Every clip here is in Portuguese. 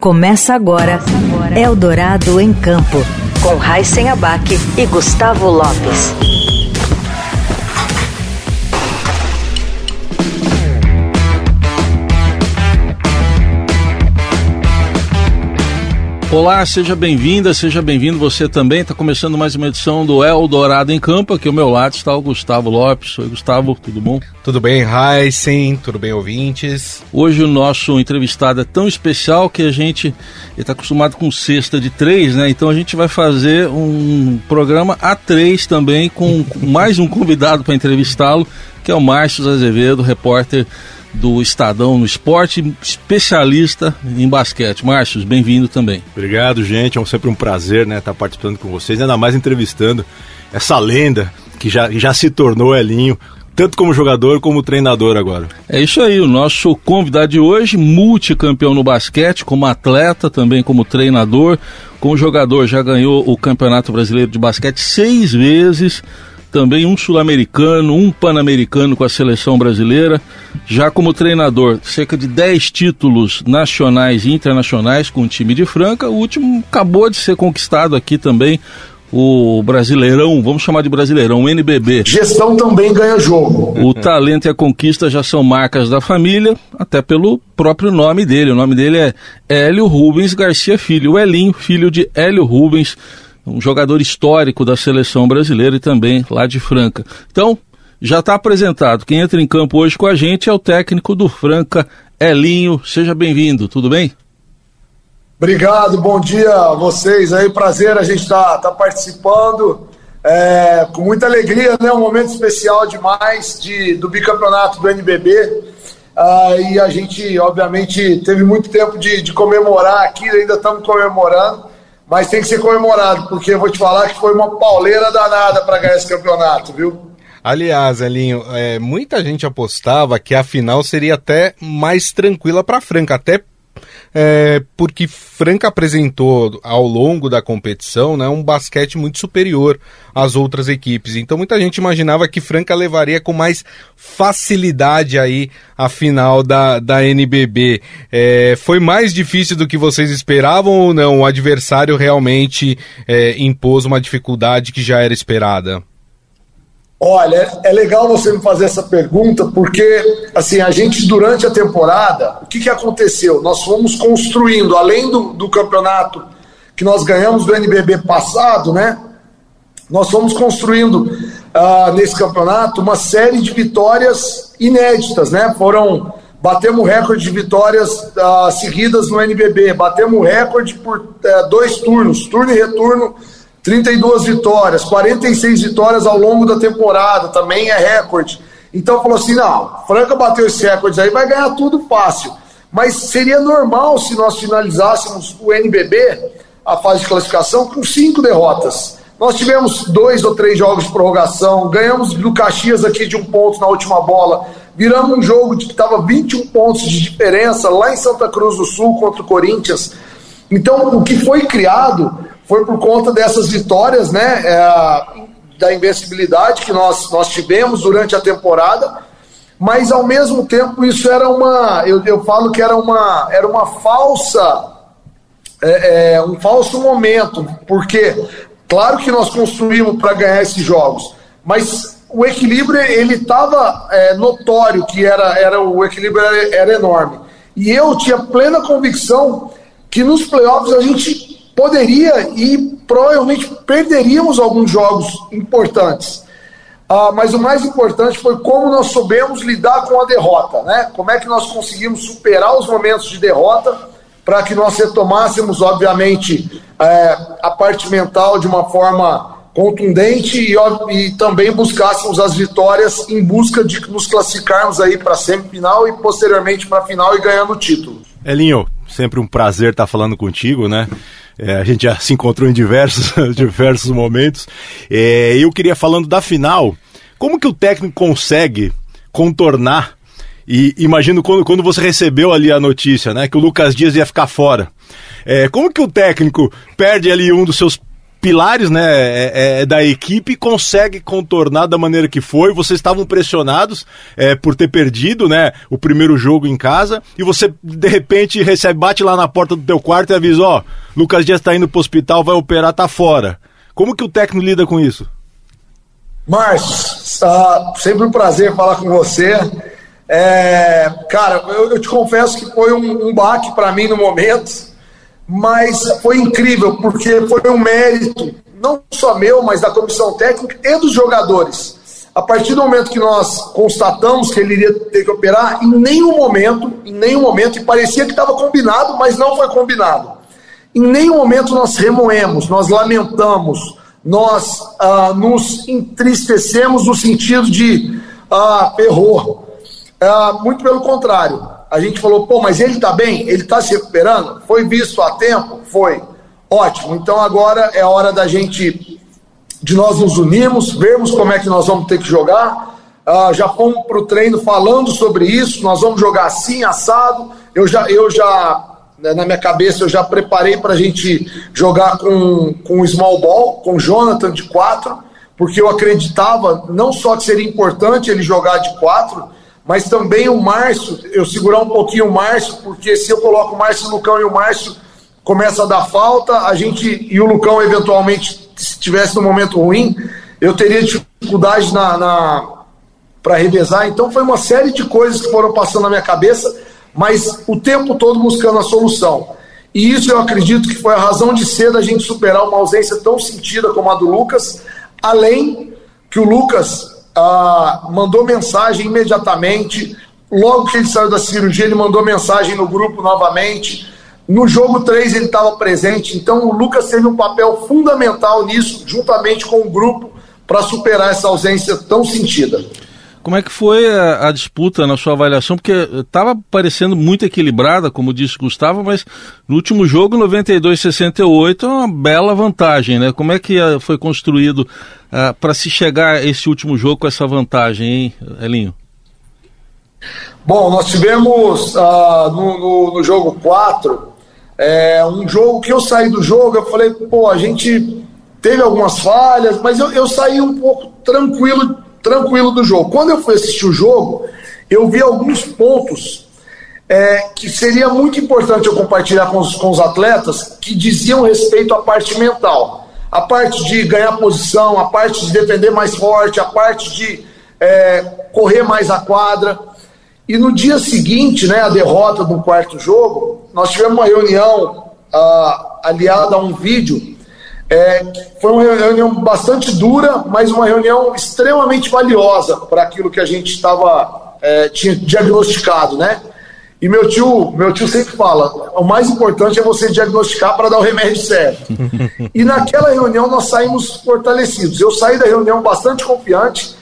Começa agora Eldorado em Campo, com Raíssen Abac e Gustavo Lopes. Olá, seja bem-vinda, seja bem-vindo você também. Está começando mais uma edição do Eldorado em Campo. Aqui ao meu lado está o Gustavo Lopes. Oi, Gustavo, tudo bom? Tudo bem, Heisen? Tudo bem, ouvintes? Hoje o nosso entrevistado é tão especial que a gente está acostumado com sexta de três, né? Então a gente vai fazer um programa a três também com mais um convidado para entrevistá-lo, que é o Márcio Azevedo, repórter do Estadão no Esporte, especialista em basquete. Márcio, bem-vindo também. Obrigado, gente. É sempre um prazer né, estar participando com vocês, ainda mais entrevistando essa lenda que já, já se tornou Elinho, tanto como jogador como treinador agora. É isso aí, o nosso convidado de hoje, multicampeão no basquete, como atleta, também como treinador, como jogador, já ganhou o Campeonato Brasileiro de Basquete seis vezes também um sul-americano, um pan-americano com a seleção brasileira. Já como treinador, cerca de 10 títulos nacionais e internacionais com o time de Franca. O último acabou de ser conquistado aqui também, o Brasileirão, vamos chamar de Brasileirão, o NBB. Gestão também ganha jogo. O talento e a conquista já são marcas da família, até pelo próprio nome dele. O nome dele é Hélio Rubens Garcia Filho, o Elinho, filho de Hélio Rubens um jogador histórico da seleção brasileira e também lá de Franca. Então, já está apresentado. Quem entra em campo hoje com a gente é o técnico do Franca, Elinho. Seja bem-vindo, tudo bem? Obrigado, bom dia a vocês aí. Prazer a gente estar tá, tá participando. É, com muita alegria, né? Um momento especial demais de, do bicampeonato do NBB. Ah, e a gente, obviamente, teve muito tempo de, de comemorar aqui, ainda estamos comemorando mas tem que ser comemorado, porque eu vou te falar que foi uma pauleira danada para ganhar esse campeonato, viu? Aliás, Elinho, é, muita gente apostava que a final seria até mais tranquila para Franca, até é, porque Franca apresentou ao longo da competição né, um basquete muito superior às outras equipes. Então muita gente imaginava que Franca levaria com mais facilidade aí a final da, da NBB. É, foi mais difícil do que vocês esperavam ou não? O adversário realmente é, impôs uma dificuldade que já era esperada? Olha, é legal você me fazer essa pergunta, porque assim, a gente durante a temporada, o que, que aconteceu? Nós fomos construindo, além do, do campeonato que nós ganhamos do NBB passado, né? Nós fomos construindo uh, nesse campeonato uma série de vitórias inéditas, né? Foram batemos recorde de vitórias uh, seguidas no NBB, batemos recorde por uh, dois turnos, turno e retorno 32 vitórias, 46 vitórias ao longo da temporada, também é recorde. Então falou assim: não, Franca bateu esse recorde aí, vai ganhar tudo fácil. Mas seria normal se nós finalizássemos o NBB, a fase de classificação, com cinco derrotas. Nós tivemos dois ou três jogos de prorrogação, ganhamos do Caxias aqui de um ponto na última bola, viramos um jogo que estava 21 pontos de diferença lá em Santa Cruz do Sul contra o Corinthians. Então, o que foi criado foi por conta dessas vitórias, né? É, da invencibilidade que nós, nós tivemos durante a temporada, mas ao mesmo tempo isso era uma, eu, eu falo que era uma, era uma falsa, é, é, um falso momento, porque claro que nós construímos para ganhar esses jogos, mas o equilíbrio ele estava é, notório que era, era o equilíbrio era, era enorme. E eu tinha plena convicção que nos playoffs a gente poderia e provavelmente perderíamos alguns jogos importantes. Ah, mas o mais importante foi como nós soubemos lidar com a derrota, né? Como é que nós conseguimos superar os momentos de derrota para que nós retomássemos, obviamente, é, a parte mental de uma forma contundente e, e, também buscássemos as vitórias em busca de nos classificarmos aí para semifinal e posteriormente para final e ganhando o título. Elinho, sempre um prazer estar falando contigo, né? É, a gente já se encontrou em diversos, diversos momentos. É, eu queria falando da final, como que o técnico consegue contornar e imagino quando, quando você recebeu ali a notícia, né, que o Lucas Dias ia ficar fora. É, como que o técnico perde ali um dos seus pilares né, é, é, é, da equipe consegue contornar da maneira que foi. Vocês estavam pressionados é, por ter perdido né, o primeiro jogo em casa e você de repente recebe, bate lá na porta do teu quarto e avisa: ó, Lucas Dias está indo para o hospital, vai operar, tá fora. Como que o técnico lida com isso? Márcio, uh, sempre um prazer falar com você. É, cara, eu, eu, te confesso que foi um, um baque para mim no momento mas foi incrível, porque foi um mérito, não só meu, mas da comissão técnica e dos jogadores. A partir do momento que nós constatamos que ele iria ter que operar, em nenhum momento, em nenhum momento, e parecia que estava combinado, mas não foi combinado. Em nenhum momento nós remoemos, nós lamentamos, nós ah, nos entristecemos no sentido de ah, errou. Ah, muito pelo contrário a gente falou, pô, mas ele está bem? Ele está se recuperando? Foi visto a tempo? Foi. Ótimo. Então agora é hora da gente, de nós nos unirmos, vermos como é que nós vamos ter que jogar. Uh, já fomos para o treino falando sobre isso. Nós vamos jogar assim, assado. Eu já, eu já né, na minha cabeça, eu já preparei para a gente jogar com, com small ball, com Jonathan de quatro, porque eu acreditava não só que seria importante ele jogar de quatro, mas também o Márcio, eu segurar um pouquinho o Márcio, porque se eu coloco o Márcio, o Lucão e o Márcio começa a dar falta, a gente e o Lucão eventualmente se tivesse no momento ruim, eu teria dificuldade na, na para revezar. Então foi uma série de coisas que foram passando na minha cabeça, mas o tempo todo buscando a solução. E isso eu acredito que foi a razão de ser da gente superar uma ausência tão sentida como a do Lucas, além que o Lucas ah, mandou mensagem imediatamente. Logo que ele saiu da cirurgia, ele mandou mensagem no grupo novamente. No jogo 3 ele estava presente, então o Lucas teve um papel fundamental nisso, juntamente com o grupo, para superar essa ausência tão sentida. Como é que foi a, a, disputa na sua avaliação? Porque estava parecendo muito equilibrada, como disse Gustavo, mas no último jogo, 92-68, é uma bela vantagem, né? Como é que uh, foi construído uh, para se chegar a esse último jogo com essa vantagem, hein, Elinho? Bom, nós tivemos uh, no, no, no, jogo 4 é, um jogo que eu saí do jogo, eu falei, pô, a gente teve algumas falhas, mas eu, eu saí um pouco tranquilo tranquilo do jogo. Quando eu fui assistir o jogo, eu vi alguns pontos é, que seria muito importante eu compartilhar com os, com os atletas que diziam respeito à parte mental. A parte de ganhar posição, a parte de defender mais forte, a parte de é, correr mais a quadra. E no dia seguinte, né, a derrota do quarto jogo, nós tivemos uma reunião ah, aliada a um vídeo é, foi uma reunião bastante dura, mas uma reunião extremamente valiosa para aquilo que a gente estava é, tinha diagnosticado, né? E meu tio, meu tio sempre fala: o mais importante é você diagnosticar para dar o remédio certo. e naquela reunião nós saímos fortalecidos. Eu saí da reunião bastante confiante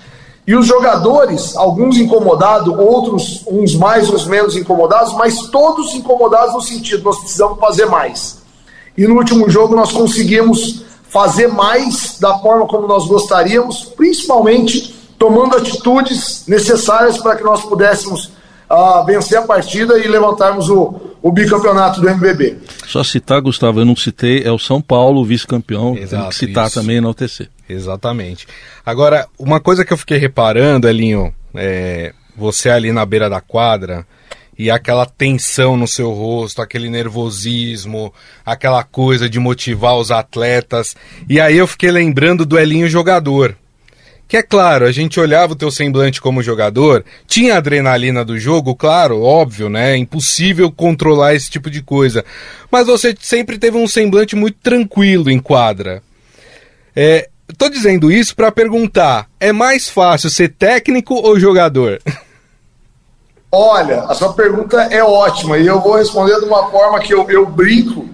e os jogadores, alguns incomodados, outros uns mais, uns menos incomodados, mas todos incomodados no sentido nós precisamos fazer mais. E no último jogo nós conseguimos fazer mais da forma como nós gostaríamos, principalmente tomando atitudes necessárias para que nós pudéssemos uh, vencer a partida e levantarmos o, o bicampeonato do MBB. Só citar, Gustavo, eu não citei, é o São Paulo, vice-campeão, tem que citar isso. também na UTC. Exatamente. Agora, uma coisa que eu fiquei reparando, Elinho, é, você ali na beira da quadra, e aquela tensão no seu rosto, aquele nervosismo, aquela coisa de motivar os atletas. E aí eu fiquei lembrando do Elinho jogador. Que é claro, a gente olhava o teu semblante como jogador, tinha adrenalina do jogo, claro, óbvio, né? É impossível controlar esse tipo de coisa. Mas você sempre teve um semblante muito tranquilo em quadra. É, tô dizendo isso para perguntar: é mais fácil ser técnico ou jogador? Olha, a sua pergunta é ótima e eu vou responder de uma forma que eu, eu brinco.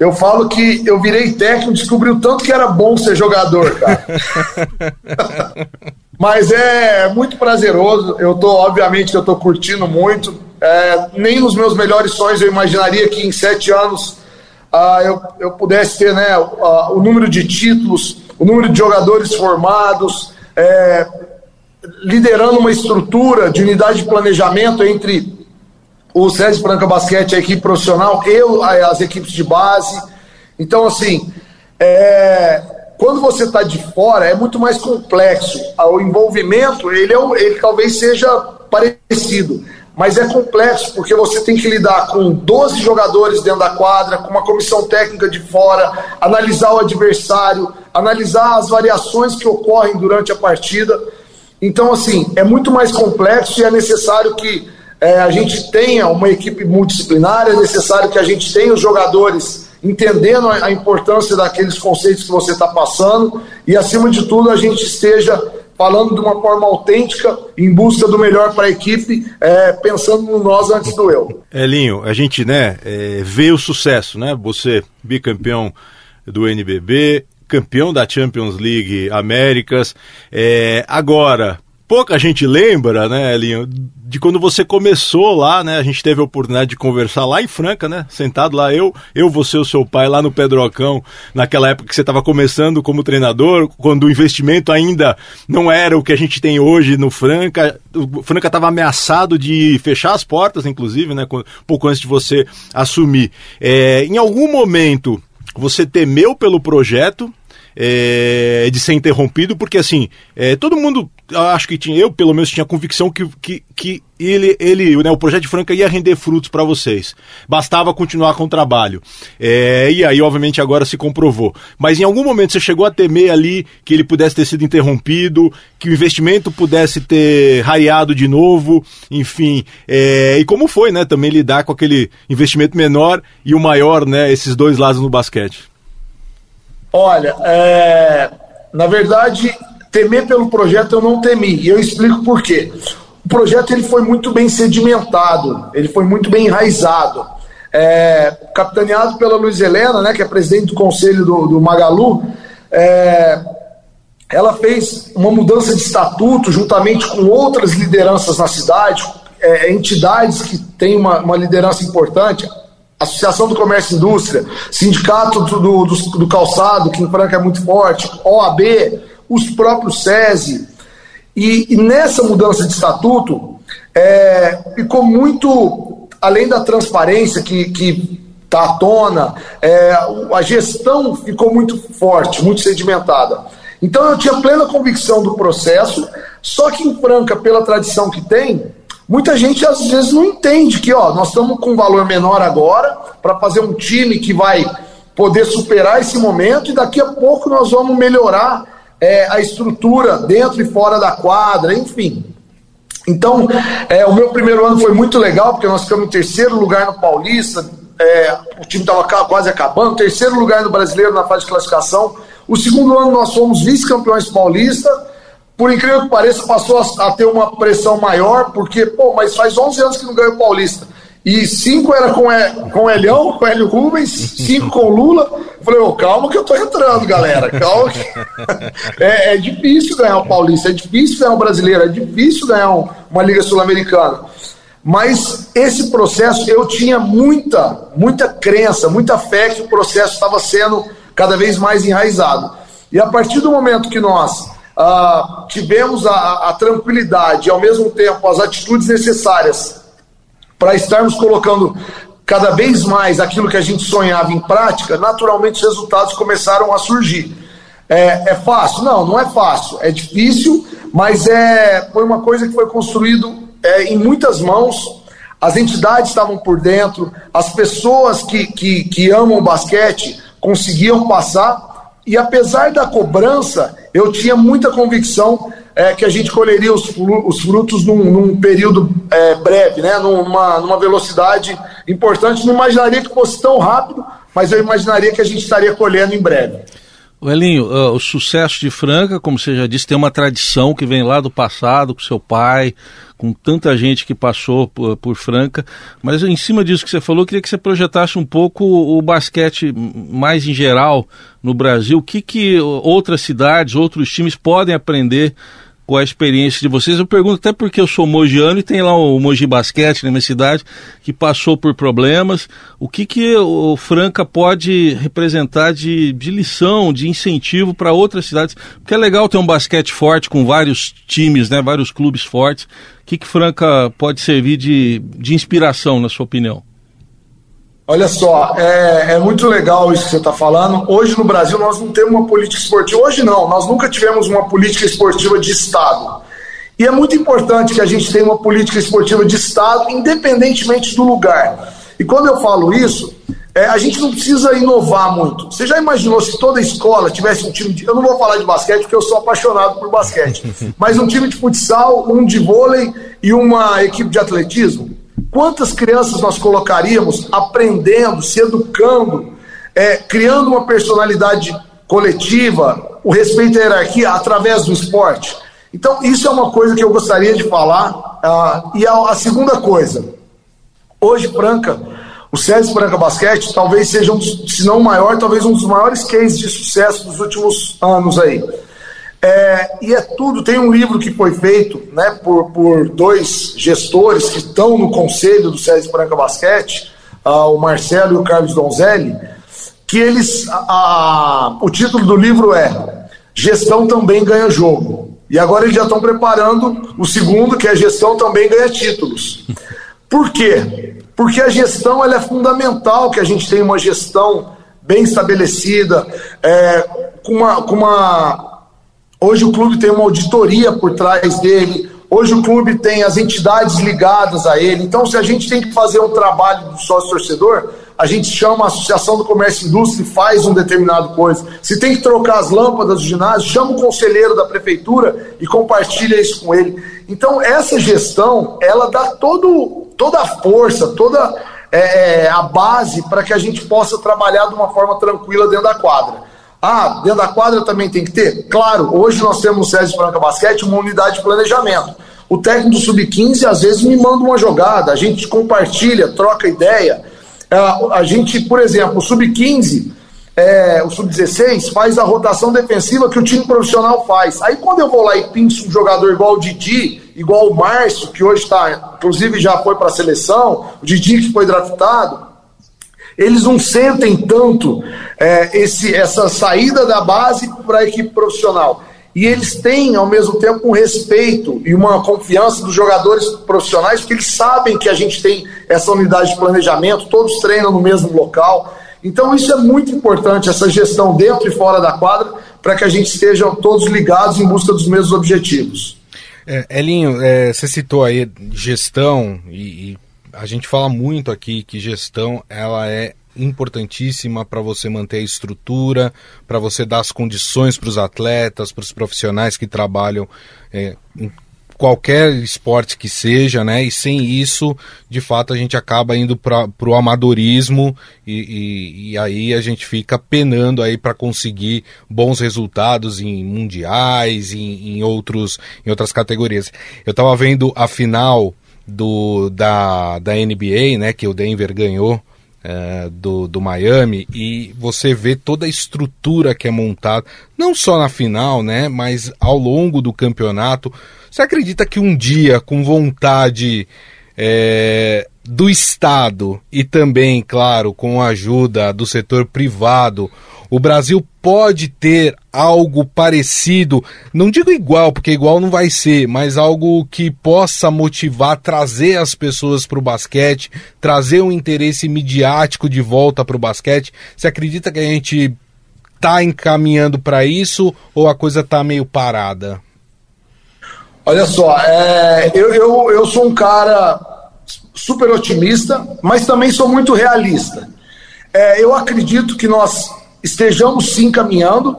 Eu falo que eu virei técnico e descobri o tanto que era bom ser jogador, cara. Mas é muito prazeroso. Eu tô, obviamente, eu tô curtindo muito. É, nem nos meus melhores sonhos eu imaginaria que em sete anos ah, eu, eu pudesse ter né, o, o número de títulos, o número de jogadores formados, é, liderando uma estrutura de unidade de planejamento entre o SESI Franca Basquete, a equipe profissional, eu, as equipes de base. Então, assim, é, quando você está de fora, é muito mais complexo. O envolvimento, ele, é, ele talvez seja parecido, mas é complexo porque você tem que lidar com 12 jogadores dentro da quadra, com uma comissão técnica de fora, analisar o adversário, analisar as variações que ocorrem durante a partida. Então, assim, é muito mais complexo e é necessário que é, a gente tenha uma equipe multidisciplinar, é necessário que a gente tenha os jogadores entendendo a, a importância daqueles conceitos que você está passando e, acima de tudo, a gente esteja falando de uma forma autêntica, em busca do melhor para a equipe, é, pensando no nós antes do eu. Elinho, a gente né, é, vê o sucesso, né? Você bicampeão do NBB, campeão da Champions League Américas. É, agora, pouca gente lembra, né, Elinho, de quando você começou lá, né? A gente teve a oportunidade de conversar lá em Franca, né? Sentado lá, eu, eu, você, o seu pai, lá no Pedrocão, naquela época que você estava começando como treinador, quando o investimento ainda não era o que a gente tem hoje no Franca. O Franca estava ameaçado de fechar as portas, inclusive, né? Pouco antes de você assumir. É, em algum momento, você temeu pelo projeto, é, de ser interrompido, porque assim, é, todo mundo, acho que tinha, eu pelo menos tinha convicção que, que, que ele, ele né, o projeto de Franca ia render frutos para vocês. Bastava continuar com o trabalho. É, e aí, obviamente, agora se comprovou. Mas em algum momento você chegou a temer ali que ele pudesse ter sido interrompido, que o investimento pudesse ter raiado de novo, enfim. É, e como foi, né, também lidar com aquele investimento menor e o maior, né, esses dois lados no basquete? Olha, é, na verdade, temer pelo projeto eu não temi, e eu explico por quê. O projeto ele foi muito bem sedimentado, ele foi muito bem enraizado. É, capitaneado pela Luiz Helena, né, que é presidente do conselho do, do Magalu, é, ela fez uma mudança de estatuto juntamente com outras lideranças na cidade, é, entidades que têm uma, uma liderança importante, Associação do Comércio e Indústria, Sindicato do, do, do, Calçado, que em Franca é muito forte, OAB, os próprios SESI. E, e nessa mudança de estatuto, é, ficou muito, além da transparência que, que está à tona, é, a gestão ficou muito forte, muito sedimentada. Então eu tinha plena convicção do processo, só que em Franca, pela tradição que tem, Muita gente às vezes não entende que ó, nós estamos com um valor menor agora para fazer um time que vai poder superar esse momento e daqui a pouco nós vamos melhorar é, a estrutura dentro e fora da quadra, enfim. Então, é, o meu primeiro ano foi muito legal, porque nós ficamos em terceiro lugar no Paulista, é, o time estava quase acabando, terceiro lugar no brasileiro na fase de classificação. O segundo ano nós fomos vice-campeões paulista por incrível que pareça, passou a, a, ter uma pressão maior, porque, pô, mas faz 11 anos que não ganhou o Paulista. E cinco era com, e, com o Elião, com Hélio Rubens, cinco com Lula. Falei, oh, calma que eu tô entrando, galera. Calma que... é, é, difícil ganhar o Paulista, é difícil ganhar o brasileiro, é difícil ganhar um, uma Liga Sul-Americana. Mas esse processo, eu tinha muita, muita crença, muita fé que o processo estava sendo cada vez mais enraizado. E a partir do momento que nós tivemos a, a tranquilidade e, ao mesmo tempo, as atitudes necessárias para estarmos colocando cada vez mais aquilo que a gente sonhava em prática, naturalmente os resultados começaram a surgir. É, é fácil? Não, não é fácil. É difícil, mas é, foi uma coisa que foi construído é, em muitas mãos. As entidades estavam por dentro, as pessoas que, que, que amam o basquete conseguiam passar e apesar da cobrança, eu tinha muita convicção é, que a gente colheria os, os frutos num, num período é, breve, né? numa, numa velocidade importante. Não imaginaria que fosse tão rápido, mas eu imaginaria que a gente estaria colhendo em breve. O Elinho, uh, o sucesso de Franca, como você já disse, tem uma tradição que vem lá do passado, com seu pai, com tanta gente que passou por, por, Franca. Mas em cima disso que você falou, queria que você projetasse um pouco o, o basquete mais em geral no Brasil. O que, que outras cidades, outros times podem aprender com a experiência de vocês. Eu pergunto até porque eu sou mogiano e tem lá o Mogi Basquete na minha cidade que passou por problemas. O que, que o Franca pode representar de, de lição, de incentivo para outras cidades? Porque é legal ter um basquete forte com vários times, né, vários clubes fortes. O que, que Franca pode servir de, de inspiração, na sua opinião? Olha só, é, é, muito legal isso que você está falando. Hoje no Brasil nós não temos uma política esportiva. Hoje não, nós nunca tivemos uma política esportiva de Estado. E é muito importante que a gente tenha uma política esportiva de Estado, independentemente do lugar. E quando eu falo isso, é, a gente não precisa inovar muito. Você já imaginou se toda escola tivesse um time de. Eu não vou falar de basquete porque eu sou apaixonado por basquete, mas um time de futsal, um de vôlei e uma equipe de atletismo? Quantas crianças nós colocaríamos aprendendo, se educando, é, criando uma personalidade coletiva, o respeito à hierarquia através do esporte? Então, isso é uma coisa que eu gostaria de falar. Uh, e a, a, segunda coisa, hoje, Franca, o SESI Franca Basquete talvez seja, um se não o maior, talvez um dos maiores cases de sucesso dos últimos anos aí. É, e é tudo, tem um livro que foi feito né, por, por dois gestores que estão no conselho do SESI Franca Basquete, uh, o Marcelo e o Carlos Donzelli, que eles. A, o título do livro é Gestão também ganha jogo. E agora eles já estão preparando o segundo, que é gestão também ganha títulos. Por quê? Porque a gestão ela é fundamental que a gente tenha uma gestão bem estabelecida, é, com, uma, com uma. Hoje o clube tem uma auditoria por trás dele, hoje o clube tem as entidades ligadas a ele. Então, se a gente tem que fazer um trabalho do sócio torcedor, a gente chama a Associação do Comércio e Indústria e faz um determinado coisa. Se tem que trocar as lâmpadas do ginásio, chama o conselheiro da prefeitura e compartilha isso com ele. Então, essa gestão, ela dá todo, toda a força, toda é, é a base para que a gente possa trabalhar de uma forma tranquila dentro da quadra. Ah, dentro da quadra também tem que ter? Claro, hoje nós temos no SESI Franca Basquete uma unidade de planejamento. O técnico do Sub-15 às vezes me manda uma jogada, a gente compartilha, troca ideia. A, a gente, por exemplo, o sub-15, é, o sub-16 faz a rotação defensiva que o time profissional faz. Aí quando eu vou lá e pinço um jogador igual o Didi, igual o Márcio, que hoje está, inclusive já foi para a seleção, o Didi que foi draftado, eles não sentem tanto é, esse, essa saída da base para a equipe profissional e eles têm, ao mesmo tempo, um respeito e uma confiança dos jogadores profissionais, porque eles sabem que a gente tem essa unidade de planejamento, todos treinam no mesmo local. Então, isso é muito importante, essa gestão dentro e fora da quadra, para que a gente esteja todos ligados em busca dos mesmos objetivos. É, Elinho, é, você citou aí gestão, e, e a gente fala muito aqui que gestão ela é importantíssima para você manter a estrutura, para você dar as condições para os atletas, para os profissionais que trabalham é, em qualquer esporte que seja, né? E sem isso, de fato, a gente acaba indo para o amadorismo e, e, e, aí a gente fica penando aí para conseguir bons resultados em mundiais, em, em, outros, em outras categorias. Eu estava vendo a final do, da, da NBA, né? Que o Denver ganhou é, do, do Miami e você vê toda a estrutura que é montada, não só na final, né, mas ao longo do campeonato. Você acredita que um dia, com vontade é, do Estado e também, claro, com a ajuda do setor privado, o Brasil pode ter algo parecido, não digo igual, porque igual não vai ser, mas algo que possa motivar, trazer as pessoas para o basquete, trazer um interesse midiático de volta para o basquete. Você acredita que a gente está encaminhando para isso ou a coisa está meio parada? Olha só, é, eu, eu, eu sou um cara super otimista, mas também sou muito realista. É, eu acredito que nós estejamos sim caminhando,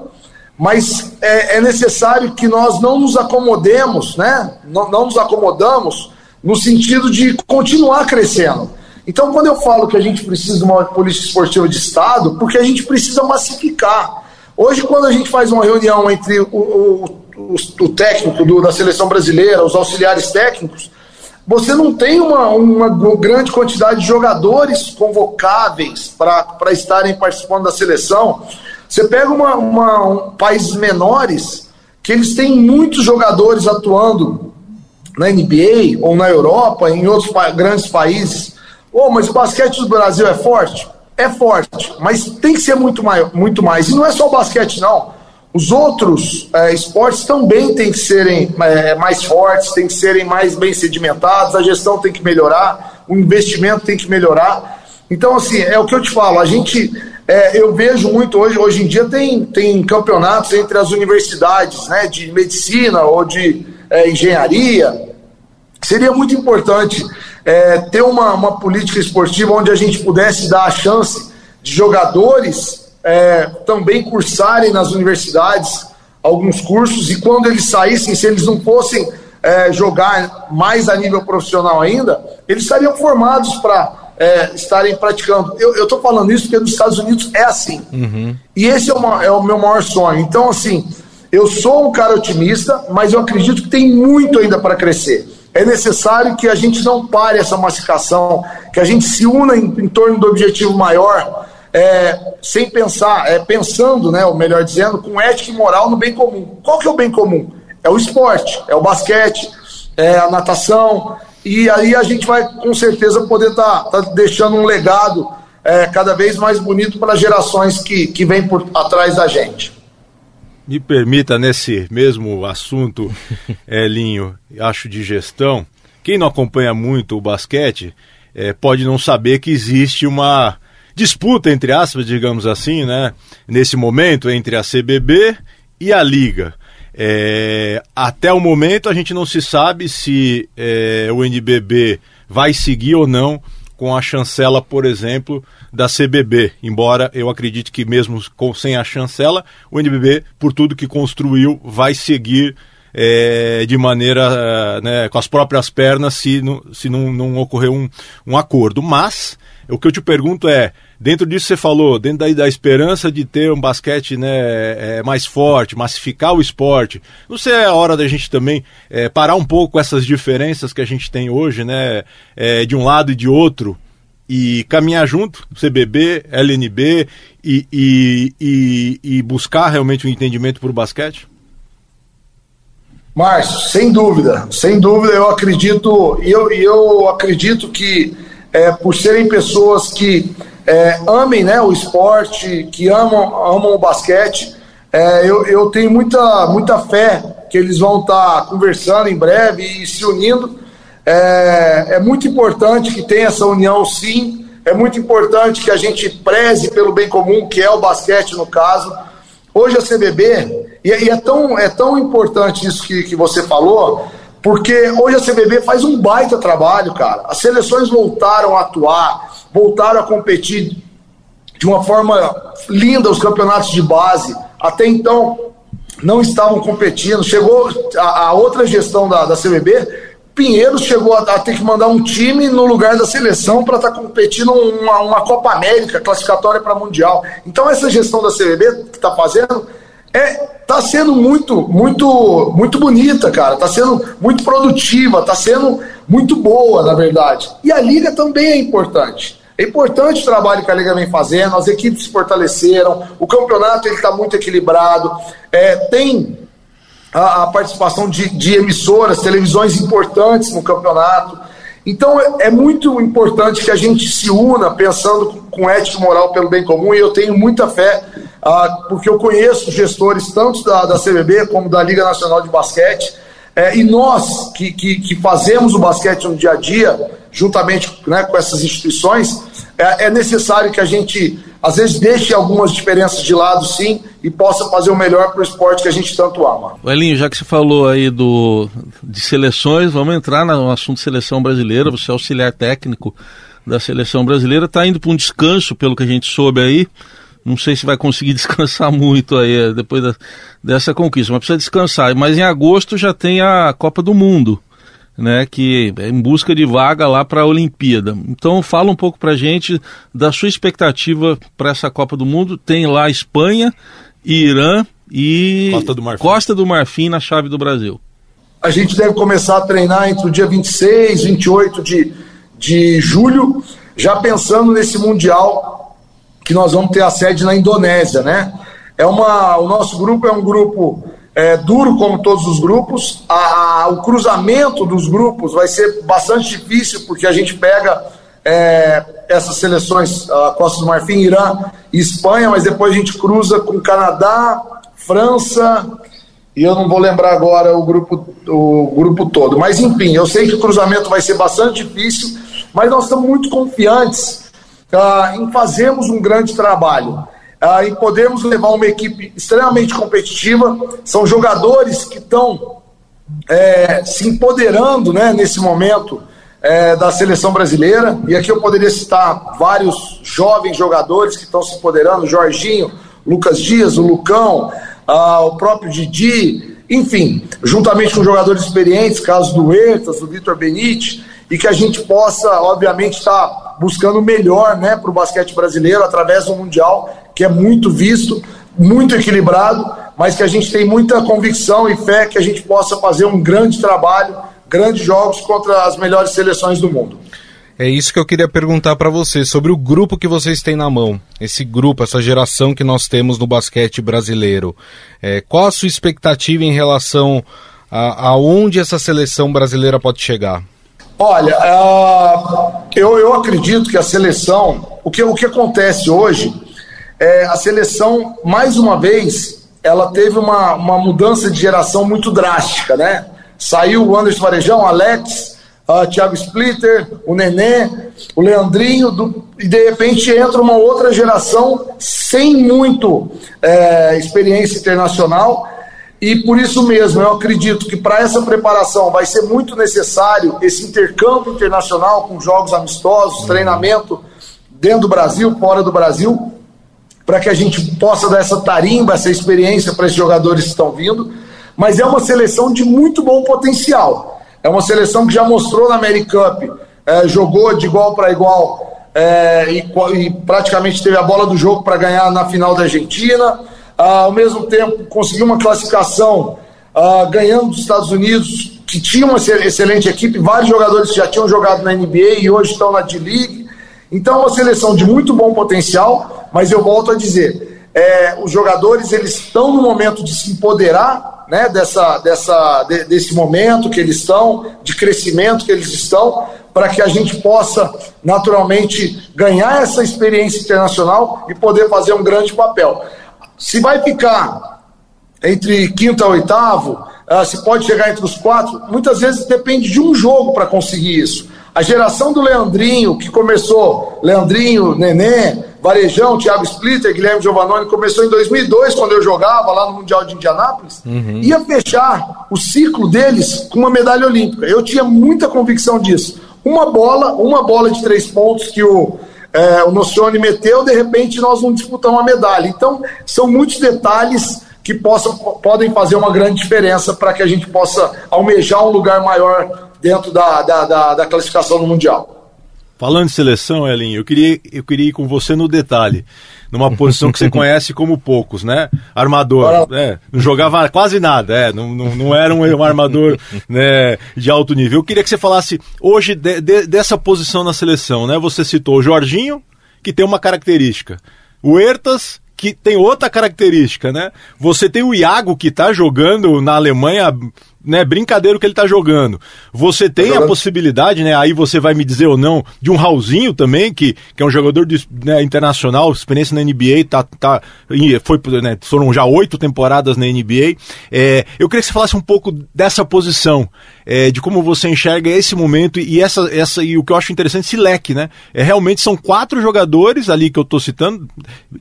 mas é, é, necessário que nós não nos acomodemos, né? Não, não nos acomodamos no sentido de continuar crescendo. Então, quando eu falo que a gente precisa de uma polícia esportiva de Estado, porque a gente precisa massificar. Hoje, quando a gente faz uma reunião entre o, o, o, o técnico do, da seleção brasileira, os auxiliares técnicos, você não tem uma, uma grande quantidade de jogadores convocáveis para estarem participando da seleção. Você pega uma, uma, um, países menores que eles têm muitos jogadores atuando na NBA ou na Europa, em outros pa grandes países. Oh, mas o basquete do Brasil é forte? É forte, mas tem que ser muito, maior, muito mais. E não é só o basquete, não. Os outros é, esportes também têm que serem é, mais fortes, têm que serem mais bem sedimentados, a gestão tem que melhorar, o investimento tem que melhorar. Então, assim, é o que eu te falo, a gente, é, eu vejo muito hoje, hoje em dia tem, tem campeonatos entre as universidades, né, de medicina ou de é, engenharia, seria muito importante é, ter uma, uma política esportiva onde a gente pudesse dar a chance de jogadores é, também cursarem nas universidades alguns cursos e quando eles saíssem, se eles não fossem é, jogar mais a nível profissional ainda, eles estariam formados para é, estarem praticando. Eu estou falando isso porque nos Estados Unidos é assim. Uhum. E esse é, uma, é o meu maior sonho. Então, assim, eu sou um cara otimista, mas eu acredito que tem muito ainda para crescer. É necessário que a gente não pare essa massificação, que a gente se una em, em torno do objetivo maior, é, sem pensar, é, pensando, né, ou melhor dizendo, com ética e moral no bem comum. Qual que é o bem comum? É o esporte, é o basquete, é a natação, e aí a gente vai com certeza poder estar tá, tá deixando um legado é, cada vez mais bonito para gerações que, que vêm por atrás da gente. Me permita, nesse mesmo assunto, Elinho, acho de gestão, quem não acompanha muito o basquete é, pode não saber que existe uma disputa, entre aspas, digamos assim, né, nesse momento, entre a CBB e a Liga. É, até o momento a gente não se sabe se é, o NBB vai seguir ou não com a chancela, por exemplo, da CBB. Embora eu acredite que mesmo com, sem a chancela, o NBB, por tudo que construiu, vai seguir é, de maneira né, com as próprias pernas se não, se não, não ocorrer um, um acordo. Mas o que eu te pergunto é, dentro disso você falou, dentro da, da esperança de ter um basquete né, é, mais forte, massificar o esporte, não sei é a hora da gente também é, parar um pouco essas diferenças que a gente tem hoje, né, é, de um lado e de outro, e caminhar junto, CBB, LNB, e, e, e, e buscar realmente um entendimento para o basquete? Márcio, sem dúvida, sem dúvida, eu acredito, eu, eu acredito que é, por serem pessoas que é, amem né, o esporte, que amam, amam o basquete, é, eu, eu tenho muita, muita fé que eles vão estar tá conversando em breve e se unindo. É, é muito importante que tenha essa união, sim. É muito importante que a gente preze pelo bem comum, que é o basquete no caso. Hoje a CBB, e, e é, tão, é tão importante isso que, que você falou, porque hoje a CBB faz um baita trabalho, cara. As seleções voltaram a atuar, voltaram a competir de uma forma linda os campeonatos de base. Até então não estavam competindo. Chegou a, a outra gestão da, da CBB, Pinheiro chegou a, a, ter que mandar um time no lugar da seleção para estar tá competindo uma, uma Copa América classificatória para Mundial. Então essa gestão da CBB que está fazendo é tá sendo muito muito muito bonita, cara. Tá sendo muito produtiva, tá sendo muito boa, na verdade. E a liga também é importante. É importante o trabalho que a Liga vem fazendo, as equipes se fortaleceram, o campeonato está muito equilibrado, é, tem a, a participação de, de, emissoras, televisões importantes no campeonato. Então é, é, muito importante que a gente se una pensando com, ética e moral pelo bem comum, e eu tenho muita fé, ah, porque eu conheço gestores tanto da, da CBB como da Liga Nacional de Basquete, é, e nós que, que, que, fazemos o basquete no dia a dia, juntamente né, com essas instituições, é, é, necessário que a gente, às vezes, deixe algumas diferenças de lado, sim, e possa fazer o melhor para o esporte que a gente tanto ama. Elinho, já que você falou aí do, de seleções, vamos entrar no assunto seleção brasileira. Você é auxiliar técnico da seleção brasileira, está indo para um descanso, pelo que a gente soube aí. Não sei se vai conseguir descansar muito aí eh, depois da, dessa conquista, mas precisa descansar. Mas em agosto já tem a Copa do Mundo, né? Que é em busca de vaga lá para a Olimpíada. Então fala um pouco para a gente da sua expectativa para essa Copa do Mundo. Tem lá Espanha, Irã e Costa do Marfim, Costa do Marfim na chave do Brasil. A gente deve começar a treinar entre o dia 26 e 28 de, de julho, já pensando nesse Mundial que nós vamos ter a sede na Indonésia, né? É uma, o nosso grupo é um grupo é, duro, como todos os grupos. A, a, o cruzamento dos grupos vai ser bastante difícil, porque a gente pega é, essas seleções, Costa do Marfim, Irã e Espanha, mas depois a gente cruza com Canadá, França, e eu não vou lembrar agora o grupo, o grupo todo. Mas enfim, eu sei que o cruzamento vai ser bastante difícil, mas nós estamos muito confiantes uh, em fazermos um grande trabalho. Uh, em podermos levar uma equipe extremamente competitiva. São jogadores que estão é, se empoderando né, nesse momento é, da seleção brasileira. E aqui eu poderia citar vários jovens jogadores que estão se empoderando: Jorginho, Lucas Dias, o Lucão, uh, o próprio Didi, enfim, juntamente com jogadores experientes, caso do Ertas, do Vitor Benite, e que a gente possa, obviamente, estar tá buscando o melhor né, para o basquete brasileiro através do Mundial, que é muito visto, muito equilibrado, mas que a gente tem muita convicção e fé que a gente possa fazer um grande trabalho, grandes jogos contra as melhores seleções do mundo. É isso que eu queria perguntar para você sobre o grupo que vocês têm na mão. Esse grupo, essa geração que nós temos no basquete brasileiro. É, qual a sua expectativa em relação a, a onde essa seleção brasileira pode chegar? Olha, uh, eu, eu acredito que a seleção, o que, o que acontece hoje, é a seleção, mais uma vez, ela teve uma, uma mudança de geração muito drástica, né? Saiu o Anderson Varejão, Alex, uh, Thiago Splitter, o Nenê, o Leandrinho, do, e de repente entra uma outra geração sem muito é, experiência internacional. E por isso mesmo, eu acredito que para essa preparação vai ser muito necessário esse intercâmbio internacional com jogos amistosos, treinamento dentro do Brasil, fora do Brasil, para que a gente possa dar essa tarimba, essa experiência para esses jogadores que estão vindo. Mas é uma seleção de muito bom potencial. É uma seleção que já mostrou na Americup, é, jogou de igual para igual é, e, e, praticamente teve a bola do jogo para ganhar na final da Argentina. Ah, ao mesmo tempo, conseguiu uma classificação ah, ganhando dos Estados Unidos, que tinha uma excelente equipe, vários jogadores que já tinham jogado na NBA e hoje estão na D-League. Então, é uma seleção de muito bom potencial, mas eu volto a dizer, é, os jogadores eles estão no momento de se empoderar né, dessa, dessa, de, desse momento que eles estão, de crescimento que eles estão, para que a gente possa naturalmente ganhar essa experiência internacional e poder fazer um grande papel. Se vai ficar entre quinto e oitavo, uh, se pode chegar entre os quatro, muitas vezes depende de um jogo para conseguir isso. A geração do Leandrinho, que começou, Leandrinho, Nenê, Varejão, Thiago Splitter, Guilherme Giovannoni, começou em 2002, quando eu jogava lá no Mundial de Indianápolis, uhum. ia fechar o ciclo deles com uma medalha olímpica. Eu tinha muita convicção disso. Uma bola, uma bola de três pontos que o, é, o Nocione meteu, de repente nós não disputamos a medalha. Então, são muitos detalhes que possam, podem fazer uma grande diferença para que a gente possa almejar um lugar maior dentro da, da, da, da classificação no Mundial. Falando de seleção, Elin, eu queria, eu queria ir com você no detalhe, numa posição que você conhece como poucos, né? Armador, né? Não jogava quase nada, é, não, não, não era um, armador né, de alto nível. Eu queria que você falasse hoje de, de, dessa posição na seleção, né? Você citou o Jorginho, que tem uma característica. O Ertas, que tem outra característica, né? Você tem o Iago que está jogando na Alemanha né, brincadeira que ele tá jogando. Você tem tá a possibilidade, né, aí você vai me dizer ou não, de um Raulzinho também, que, que é um jogador de, né, internacional, experiência na NBA, tá, tá, foi, né, foram já oito temporadas na NBA. É, eu queria que você falasse um pouco dessa posição, é, de como você enxerga esse momento e essa, essa e o que eu acho interessante, esse leque, né? É, realmente são quatro jogadores ali que eu tô citando,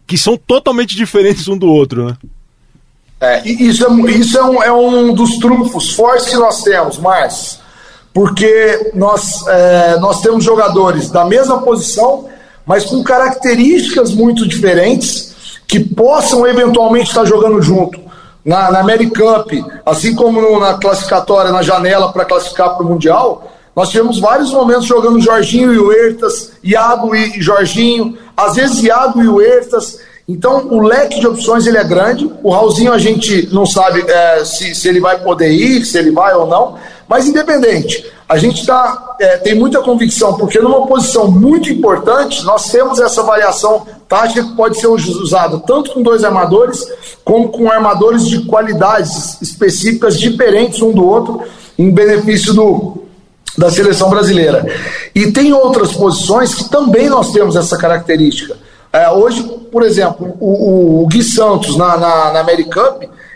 que são totalmente diferentes um do outro, né? É, isso é, isso é, um, é um dos trunfos fortes que nós temos, mas porque nós, é, nós temos jogadores da mesma posição, mas com características muito diferentes que possam eventualmente estar jogando junto. Na, na Americup, assim como no, na classificatória, na janela para classificar para o Mundial, nós tivemos vários momentos jogando Jorginho e o Ertas, Iago e Jorginho, às vezes Iago e o Ertas, então, o leque de opções ele é grande. O Raulzinho a gente não sabe é, se, se ele vai poder ir, se ele vai ou não. Mas independente, a gente tá, é, tem muita convicção, porque numa posição muito importante, nós temos essa variação tática que pode ser usada tanto com dois armadores, como com armadores de qualidades específicas diferentes um do outro, em benefício do, da seleção brasileira. E tem outras posições que também nós temos essa característica. É, hoje, por exemplo, o, o, Gui Santos na, na, na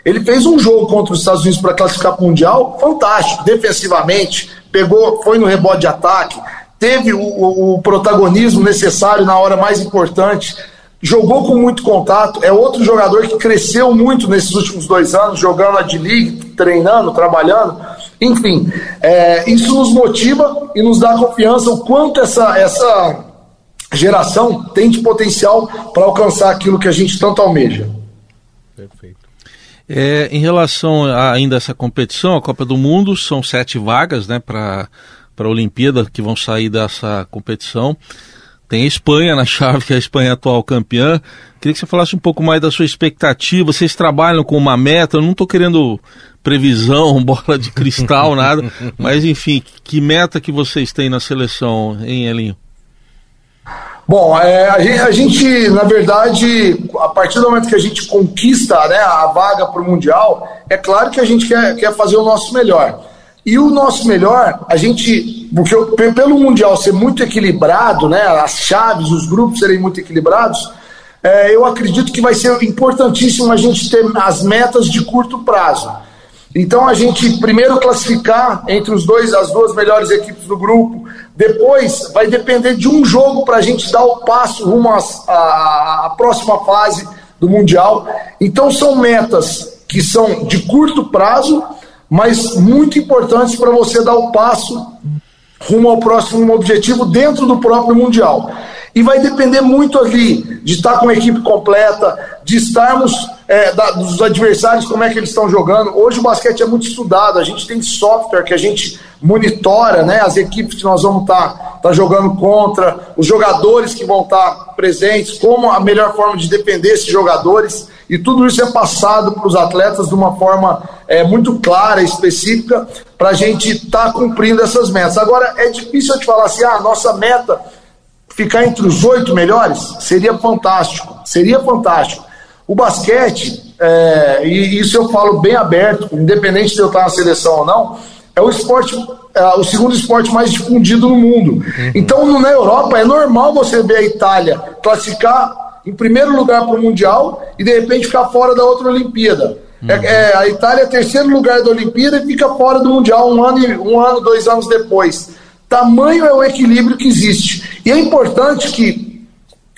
ele fez um jogo contra os Estados Unidos para classificar para o Mundial fantástico, defensivamente, pegou, foi no rebote de ataque, teve o, o protagonismo necessário na hora mais importante, jogou com muito contato, é outro jogador que cresceu muito nesses últimos dois anos, jogando a D-League, treinando, trabalhando. Enfim, é, isso nos motiva e nos dá confiança o quanto essa, essa geração tem de potencial para alcançar aquilo que a gente tanto almeja. Perfeito. É, em relação a, ainda a essa competição, a Copa do Mundo, são sete vagas né, para a Olimpíada que vão sair dessa competição. Tem a Espanha na chave, que é a Espanha atual campeã. Queria que você falasse um pouco mais da sua expectativa. Vocês trabalham com uma meta, eu não estou querendo previsão, bola de cristal, nada, mas enfim, que meta que vocês têm na seleção, hein, Elinho? Bom, é, a, gente, a, gente, na verdade, a partir do momento que a gente conquista né, a vaga para o Mundial, é claro que a gente quer, quer fazer o nosso melhor. E o nosso melhor, a gente, porque pelo Mundial ser muito equilibrado, né, as chaves, os grupos serem muito equilibrados, é, eu acredito que vai ser importantíssimo a gente ter as metas de curto prazo. Então a gente primeiro classificar entre os dois, as duas melhores equipes do grupo. Depois vai depender de um jogo para a gente dar o passo rumo à próxima fase do Mundial. Então são metas que são de curto prazo, mas muito importantes para você dar o passo rumo ao próximo objetivo dentro do próprio Mundial. E vai depender muito ali de estar com a equipe completa, de estarmos é, da, dos adversários, como é que eles estão jogando. Hoje o basquete é muito estudado, a gente tem software que a gente monitora né, as equipes que nós vamos estar tá, tá jogando contra, os jogadores que vão estar tá presentes, como a melhor forma de defender esses jogadores. E tudo isso é passado para os atletas de uma forma é, muito clara, específica, para a gente estar tá cumprindo essas metas. Agora, é difícil eu te falar assim, ah, nossa meta ficar entre os oito melhores seria fantástico, seria fantástico. O basquete, é, e isso eu falo bem aberto, independente de eu estar na seleção ou não, é o esporte, é o segundo esporte mais difundido no mundo. Uhum. Então, na Europa, é normal você ver a Itália classificar em primeiro lugar para o Mundial e de repente ficar fora da outra Olimpíada. É, uhum. É, a Itália é terceiro lugar da Olimpíada e fica fora do Mundial um ano, um ano, dois anos depois. Tamanho é o equilíbrio que existe. E é importante que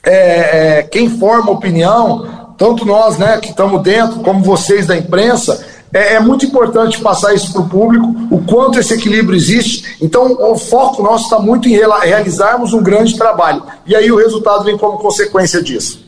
é, é, quem forma opinião, tanto nós né, que estamos dentro, como vocês da imprensa, é, é muito importante passar isso para o público, o quanto esse equilíbrio existe. Então, o foco nosso está muito em realizarmos um grande trabalho. E aí o resultado vem como consequência disso.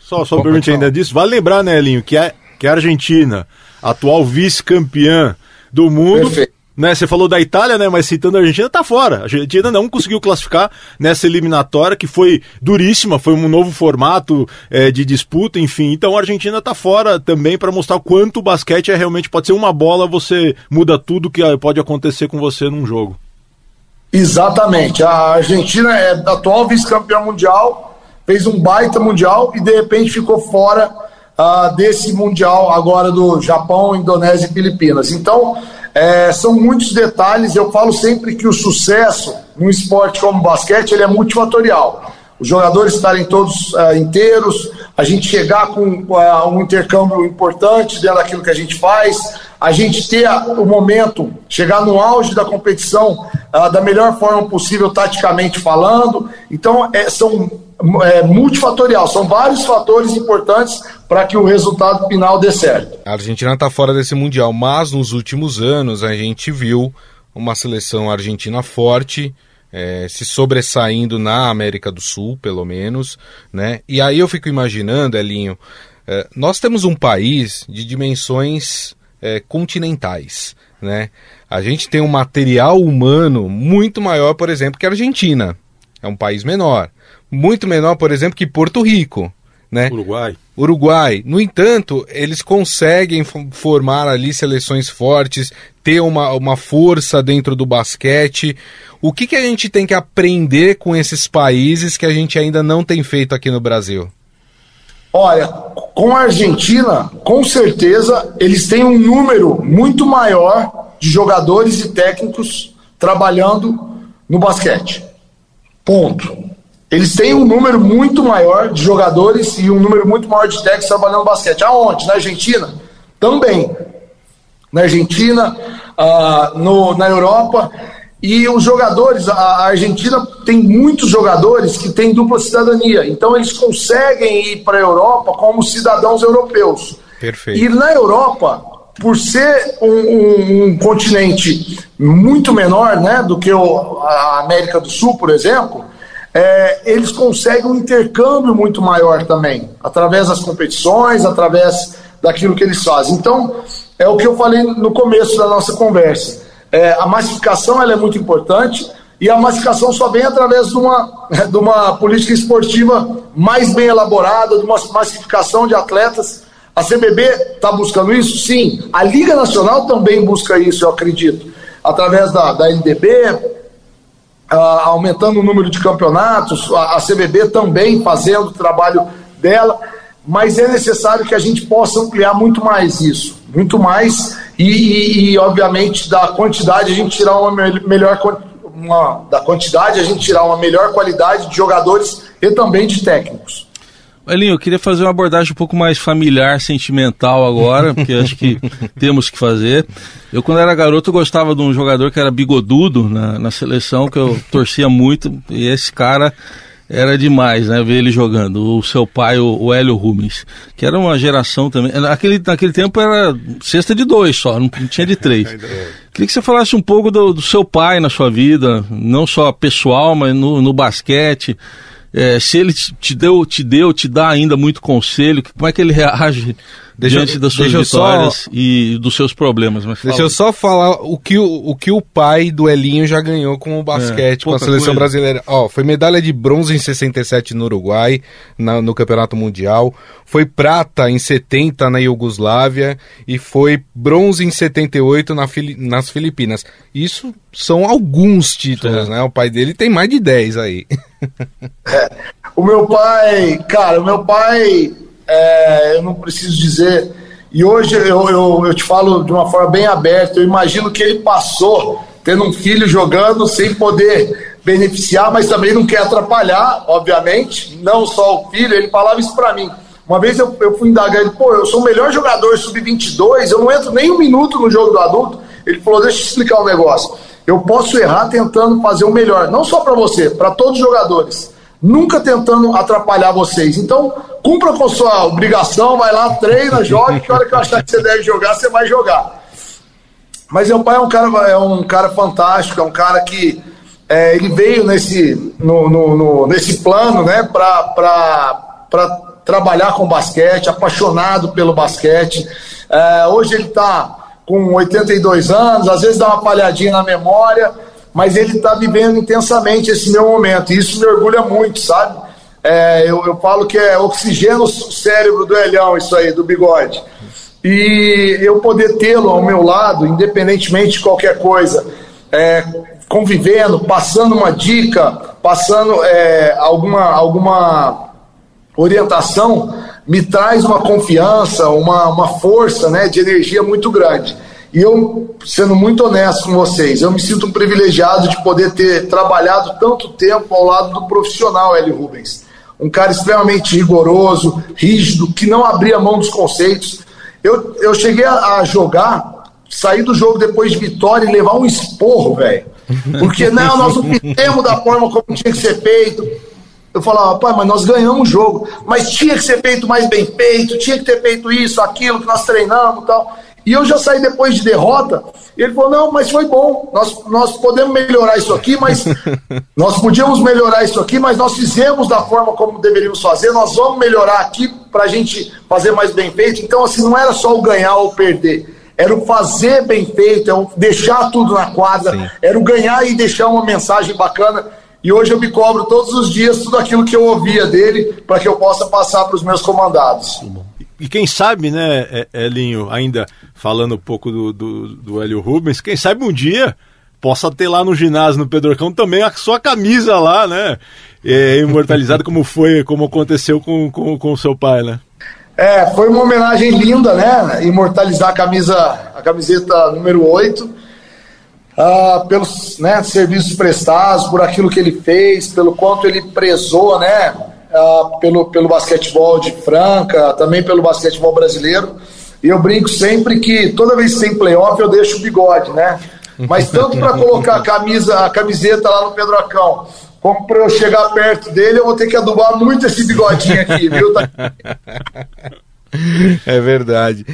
Só, só permite ainda disso, vale lembrar, né, Elinho, que a, que a Argentina, atual vice-campeã do mundo, Perfeito né? Você falou da Itália, né? Mas citando a Argentina, tá fora. A Argentina não conseguiu classificar nessa eliminatória que foi duríssima, foi um novo formato é, de disputa, enfim. Então a Argentina tá fora também para mostrar quanto o basquete é realmente pode ser uma bola, você muda tudo que pode acontecer com você num jogo. Exatamente. A Argentina é atual vice-campeã mundial, fez um baita mundial e de repente ficou fora uh, desse mundial agora do Japão, Indonésia e Filipinas. Então é, são muitos detalhes. Eu falo sempre que o sucesso num esporte como o basquete ele é multifatorial. Os jogadores estarem todos uh, inteiros, a gente chegar com uh, um intercâmbio importante dentro daquilo que a gente faz, a gente ter o momento, chegar no auge da competição uh, da melhor forma possível, taticamente falando. Então, é, são é, multifatorial, são vários fatores importantes para que o resultado final dê certo. A Argentina está fora desse Mundial, mas nos últimos anos a gente viu uma seleção argentina forte, é, se sobressaindo na América do Sul, pelo menos, né? E aí eu fico imaginando, Elinho, é, nós temos um país de dimensões é, continentais, né? A gente tem um material humano muito maior, por exemplo, que a Argentina. É um país menor. Muito menor, por exemplo, que Porto Rico. Né? Uruguai. Uruguai. No entanto, eles conseguem formar ali seleções fortes, ter uma, uma força dentro do basquete. O que, que a gente tem que aprender com esses países que a gente ainda não tem feito aqui no Brasil? Olha, com a Argentina, com certeza, eles têm um número muito maior de jogadores e técnicos trabalhando no basquete. Ponto. Eles têm um número muito maior de jogadores e um número muito maior de técnicos trabalhando basquete. Aonde? Na Argentina? Também. Na Argentina, uh, no, na Europa. E os jogadores, a Argentina tem muitos jogadores que têm dupla cidadania, então eles conseguem ir para a Europa como cidadãos europeus. Perfeito. E na Europa, por ser um, um, um, continente muito menor né, do que o, a América do Sul, por exemplo, é, eles conseguem um intercâmbio muito maior também, através das competições, através daquilo que eles fazem. Então, é o que eu falei no começo da nossa conversa. É, a massificação ela é muito importante e a massificação só vem através de uma, de uma política esportiva mais bem elaborada, de uma massificação de atletas a CBB está buscando isso? Sim. A Liga Nacional também busca isso, eu acredito. Através da, da uh, aumentando o número de campeonatos, a, a CBB também fazendo o trabalho dela, mas é necessário que a gente possa ampliar muito mais isso, muito mais, e, e, e obviamente da quantidade a gente tirar uma melhor uma, da quantidade a gente tirar uma melhor qualidade de jogadores e também de técnicos. Elinho, eu queria fazer uma abordagem um pouco mais familiar, sentimental agora, porque acho que temos que fazer. Eu, quando era garoto, gostava de um jogador que era bigodudo na, na seleção, que eu torcia muito, e esse cara era demais, né, ver ele jogando. O seu pai, o, o Hélio Rubens, que era uma geração também. Naquele, naquele tempo era cesta de dois só, não, não tinha de três. Queria que você falasse um pouco do, do, seu pai na sua vida, não só pessoal, mas no, no basquete. É, se ele te deu, te deu, te dá ainda muito conselho, como é que ele reage deixa, diante das suas vitórias só, e dos seus problemas? Mas deixa eu só falar o que o, o que o pai do Elinho já ganhou com o basquete, é, com a seleção coisa. brasileira. Ó, foi medalha de bronze em 67 no Uruguai, na, no Campeonato Mundial, foi prata em 70 na Iugoslávia e foi bronze em 78 na, nas Filipinas. Isso são alguns títulos, né? O pai dele tem mais de 10 aí. O meu pai, cara, o meu pai, é, eu não preciso dizer, e hoje eu, eu, eu te falo de uma forma bem aberta, eu imagino que ele passou tendo um filho jogando sem poder beneficiar, mas também não quer atrapalhar, obviamente, não só o filho, ele falava isso para mim. Uma vez eu, eu fui indagar ele, pô, eu sou o melhor jogador sub-22, eu não entro nem um minuto no jogo do adulto. Ele falou, deixa eu te explicar um negócio. Eu posso errar tentando fazer o melhor, não só para você, para todos os jogadores. Nunca tentando atrapalhar vocês. Então, cumpra com sua obrigação, vai lá, treina, joga, que hora que eu achar que você deve jogar, você vai jogar. Mas meu pai é um cara, é um cara fantástico, é um cara que é, ele veio nesse, no, no, no nesse plano né, para trabalhar com basquete, apaixonado pelo basquete. É, hoje ele está com 82 anos, às vezes dá uma palhadinha na memória, mas ele está vivendo intensamente esse meu momento, e isso me orgulha muito, sabe? É, eu, eu, falo que é oxigênio o cérebro do Elhão, isso aí, do bigode. E eu poder tê-lo ao meu lado, independentemente de qualquer coisa, é, convivendo, passando uma dica, passando é, alguma, alguma orientação, me traz uma confiança, uma, uma força né, de energia muito grande. E eu, sendo muito honesto com vocês, eu me sinto um privilegiado de poder ter trabalhado tanto tempo ao lado do profissional L. Rubens. Um cara extremamente rigoroso, rígido, que não abria mão dos conceitos. Eu, eu cheguei a, a jogar, sair do jogo depois de vitória e levar um esporro, velho. Porque não, nós não fizemos da forma como tinha que ser feito eu falava, pai, mas nós ganhamos o jogo. Mas tinha que ser feito mais bem feito, tinha que ter feito isso, aquilo que nós treinamos e tal. E eu já saí depois de derrota. E ele falou: não, mas foi bom. Nós, nós podemos melhorar isso aqui, mas nós podíamos melhorar isso aqui, mas nós fizemos da forma como deveríamos fazer. Nós vamos melhorar aqui para a gente fazer mais bem feito. Então, assim, não era só o ganhar ou perder. Era o fazer bem feito, era o deixar tudo na quadra, Sim. era o ganhar e deixar uma mensagem bacana. E hoje eu me cobro todos os dias tudo aquilo que eu ouvia dele para que eu possa passar para os meus comandados. E quem sabe, né, Elinho, ainda falando um pouco do, do, do Hélio Rubens, quem sabe um dia possa ter lá no ginásio, no Pedrocão, também a sua camisa lá, né? É, imortalizada como foi, como aconteceu com o com, com seu pai, né? É, foi uma homenagem linda, né? Imortalizar a camisa, a camiseta número 8 uh, pelos né, serviços prestados, por aquilo que ele fez, pelo quanto ele prezou, né, uh, pelo, pelo basquetebol de Franca, também pelo basquetebol brasileiro. E eu brinco sempre que toda vez que tem playoff eu deixo o bigode, né? Mas tanto para colocar a camisa, a camiseta lá no Pedrocão, como para eu chegar perto dele, eu vou ter que adubar muito esse bigodinho aqui, viu? É verdade.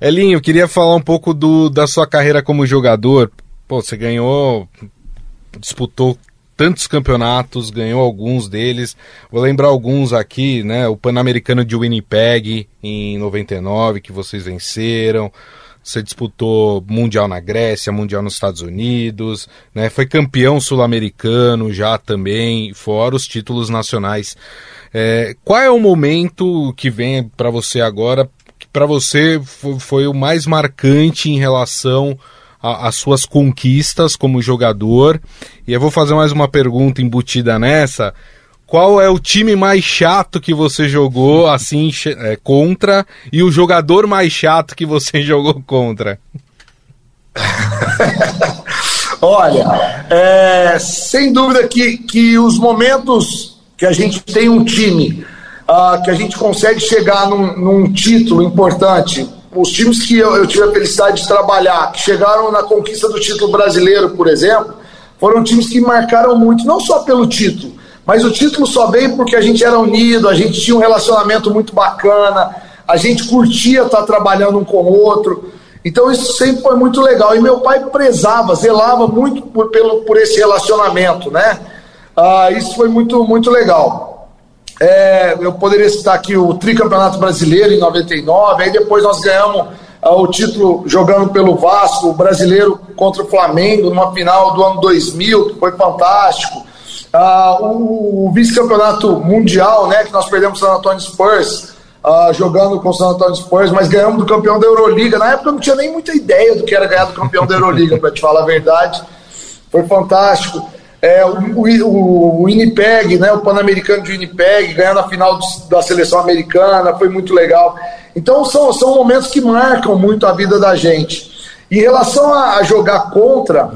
Elinho, eu queria falar um pouco do, da sua carreira como jogador. Pô, você ganhou, disputou tantos campeonatos, ganhou alguns deles. Vou lembrar alguns aqui, né? O Pan-Americano de Winnipeg em 99, que vocês venceram. Você disputou Mundial na Grécia, Mundial nos Estados Unidos, né? Foi campeão sul-americano já também, fora os títulos nacionais. É, qual é o momento que vem para você agora que para você foi, foi, o mais marcante em relação às suas conquistas como jogador? E eu vou fazer mais uma pergunta embutida nessa. Qual é o time mais chato que você jogou assim é, contra e o jogador mais chato que você jogou contra? Olha, é, sem dúvida que, que os momentos que a gente tem um time, uh, que a gente consegue chegar num, num título importante, os times que eu, eu, tive a felicidade de trabalhar, que chegaram na conquista do título brasileiro, por exemplo, foram times que marcaram muito, não só pelo título, mas o título só veio porque a gente era unido, a gente tinha um relacionamento muito bacana, a gente curtia estar trabalhando um com o outro. Então isso sempre foi muito legal. E meu pai prezava, zelava muito por, pelo, por esse relacionamento, né? Ah, isso foi muito, muito legal. É, eu poderia citar aqui o tricampeonato brasileiro em 99, aí depois nós ganhamos ah, o título jogando pelo Vasco, o brasileiro contra o Flamengo, numa final do ano 2000, que foi fantástico. Ah, o, o vice-campeonato mundial, né, que nós perdemos o San Antonio Spurs, ah, jogando com o San Antonio Spurs, mas ganhamos do campeão da Euroliga. Na época eu não tinha nem muita ideia do que era ganhar do campeão da Euroliga, para te falar a verdade. Foi fantástico. É, o, o, o Winnipeg, né, o Pan-Americano de Winnipeg, ganhando a final da seleção americana, foi muito legal. Então são, são momentos que marcam muito a vida da gente. Em relação a, a jogar contra,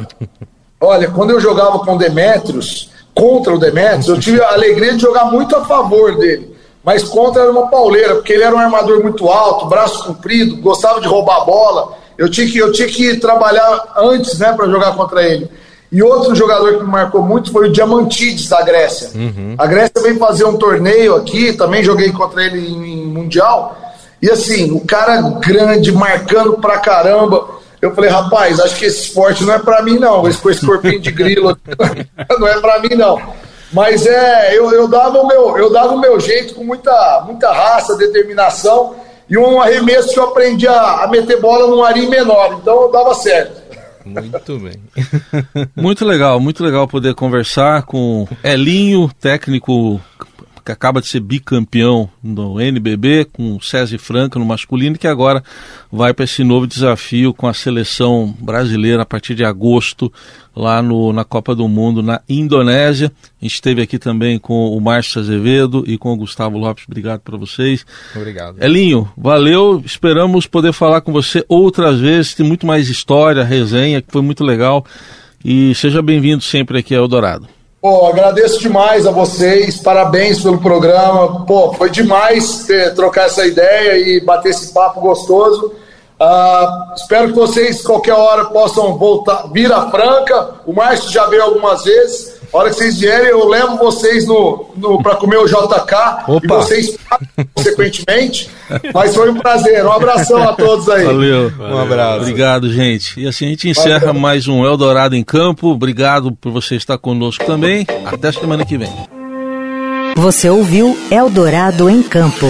olha, quando eu jogava com Demetrios, contra o Demetrius, eu tive a alegria de jogar muito a favor dele. Mas contra era uma pauleira, porque ele era um armador muito alto, braço comprido, gostava de roubar a bola. Eu tinha que, eu tinha que trabalhar antes né, para jogar contra ele. E outro jogador que me marcou muito foi o Diamantides da Grécia. Uhum. A Grécia veio fazer um torneio aqui, também joguei contra ele em, em Mundial. E assim, o cara grande, marcando pra caramba. Eu falei, rapaz, acho que esse esporte não é para mim, não. Esse com esse corpinho de grilo não é para mim, não. Mas é, eu, eu, dava o meu, eu dava o meu jeito com muita, muita raça, determinação e um arremesso que eu aprendi a, a meter bola num arim menor. Então eu dava certo. Muito bem. muito legal, muito legal poder conversar com Elinho, técnico que acaba de ser bicampeão no NBB com o César Franca no masculino, que agora vai para esse novo desafio com a seleção brasileira a partir de agosto, lá no, na Copa do Mundo na Indonésia. A gente esteve aqui também com o Márcio Azevedo e com o Gustavo Lopes. Obrigado para vocês. Obrigado. Elinho, valeu. Esperamos poder falar com você outras vezes. Tem muito mais história, resenha, que foi muito legal. E seja bem-vindo sempre aqui ao Eldorado. Pô, agradeço demais a vocês, parabéns pelo programa. Pô, foi demais ter, trocar essa ideia e bater esse papo gostoso. Uh, espero que vocês, qualquer hora, possam voltar, vir Franca. O Márcio já veio algumas vezes. A hora que vocês vierem, eu levo vocês no, no para comer o JK Opa. e vocês consequentemente. Mas foi um prazer. Um abração a todos aí. Valeu. Um abraço. Obrigado, gente. E assim a gente encerra Valeu. mais um Eldorado em Campo. Obrigado por você estar conosco também. Até semana que vem. Você ouviu Eldorado em Campo.